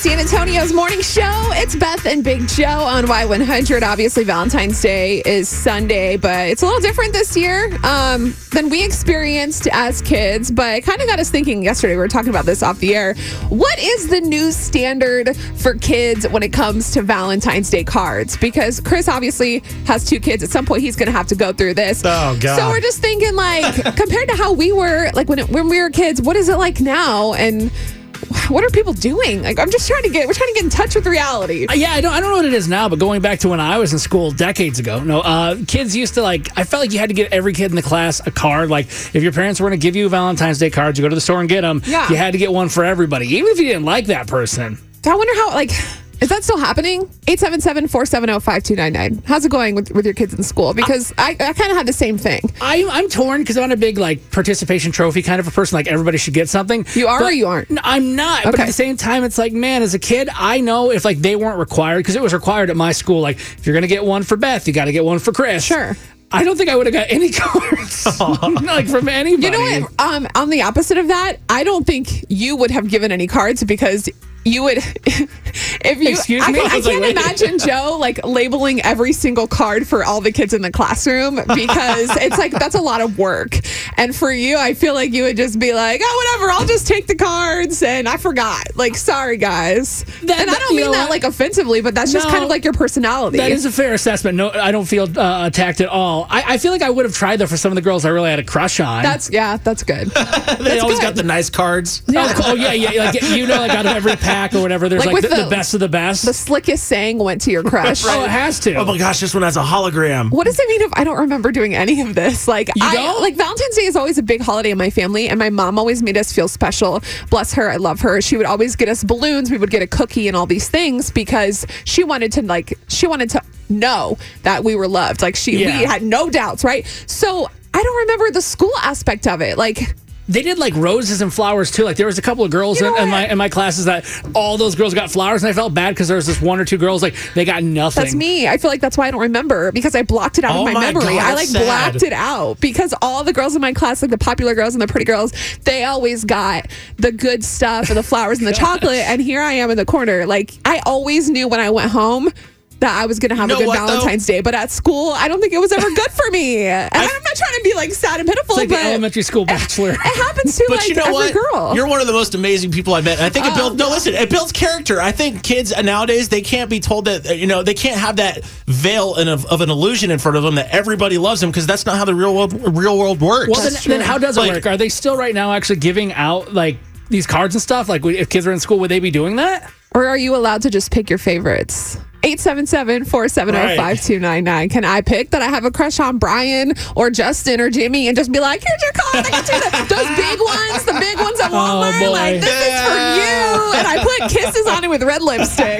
San Antonio's morning show. It's Beth and Big Joe on Y100. Obviously, Valentine's Day is Sunday, but it's a little different this year um, than we experienced as kids. But it kind of got us thinking yesterday. We were talking about this off the air. What is the new standard for kids when it comes to Valentine's Day cards? Because Chris obviously has two kids. At some point, he's going to have to go through this. Oh, God. So we're just thinking, like, compared to how we were, like when it, when we were kids, what is it like now? And what are people doing? Like, I'm just trying to get, we're trying to get in touch with reality. Uh, Yeah, I don't, I don't know what it is now, but going back to when I was in school decades ago, no, uh, kids used to like, I felt like you had to get every kid in the class a card. Like, if your parents were going to give you Valentine's Day cards, you go to the store and get them. Yeah. You had to get one for everybody, even if you didn't like that person. I wonder how, like, is that still happening? 877 470 5299. How's it going with, with your kids in school? Because I, I kind of had the same thing. I'm, I'm torn because I'm not a big like participation trophy kind of a person. Like everybody should get something. You are But- or you aren't? No, I'm not. But at the same time, it's like, man, as a kid, I know if like they weren't required because it was required at my school. Like if you're gonna get one for Beth, you got to get one for Chris. Sure. I don't think I would have got any cards like from anybody. You know what? Um, on the opposite of that, I don't think you would have given any cards because you would if you Excuse I, me? can, I I can't wait. imagine Joe like labeling every single card for all the kids in the classroom because it's like that's a lot of work and for you i feel like you would just be like oh whatever i'll just take the cards and i forgot like sorry guys That- and i don't mean that what? like offensively but that's just No. kind of like your personality That is a fair assessment. No, I don't feel uh, attacked at all. I, I feel like I would have tried though for some of the girls I really had a crush on. that's yeah that's good They always good. got the nice cards. Oh, cool. oh yeah, yeah. Like you know, like out of every pack or whatever, there's Like like, the, the the- best of the best. the slickest saying went to your crush Oh, it has to. Oh my gosh, this one has a hologram. What does it mean if I don't remember doing any of this? Like, I don't? like Valentine's Day is always a big holiday in my family, and my mom always made us feel special. Bless her, I love her. She would always get us balloons. We would get a cookie and all these things because she wanted to like she wanted to know that we were loved. Like she, Yeah. we had no doubts, right? So I don't remember the school aspect of it. Like, They did like roses and flowers too. Like there was a couple of girls You in, know in my in my classes that all those girls got flowers, and I felt bad because there was this one or two girls like they got nothing. That's me. I feel like that's why I don't remember because I blocked it out Oh of my, my memory. God, I like sad. blacked it out because all the girls in my class, like the popular girls and the pretty girls, they always got the good stuff and the flowers and the chocolate. And here I am in the corner. Like I always knew when I went home that I was going to have You a good what, though? Valentine's Day, but at school, I don't think it was ever good for me. And I, am not trying to be like sad and pitiful, It's like the but elementary school bachelor. it happens to But like you know every what? girl. You're one of the most amazing people I've met. And I think it builds. No, um, listen, it builds character. I think kids nowadays they can't be told that you know they can't have that veil in of, of an illusion in front of them that everybody loves them because that's not how the real world real world works. Well, then, then how does it Like- work? Are they still right now actually giving out like these cards and stuff? Like if kids are in school, would they be doing that? Or are you allowed to just pick your favorites? 877-470-5299. Can I pick that I have a crush on Brian or Justin or Jimmy and just be like, here's your card. I got you the- those big ones, the big ones at oh, Walmart. boy. like, this is for you. And I put kisses on it with red lipstick.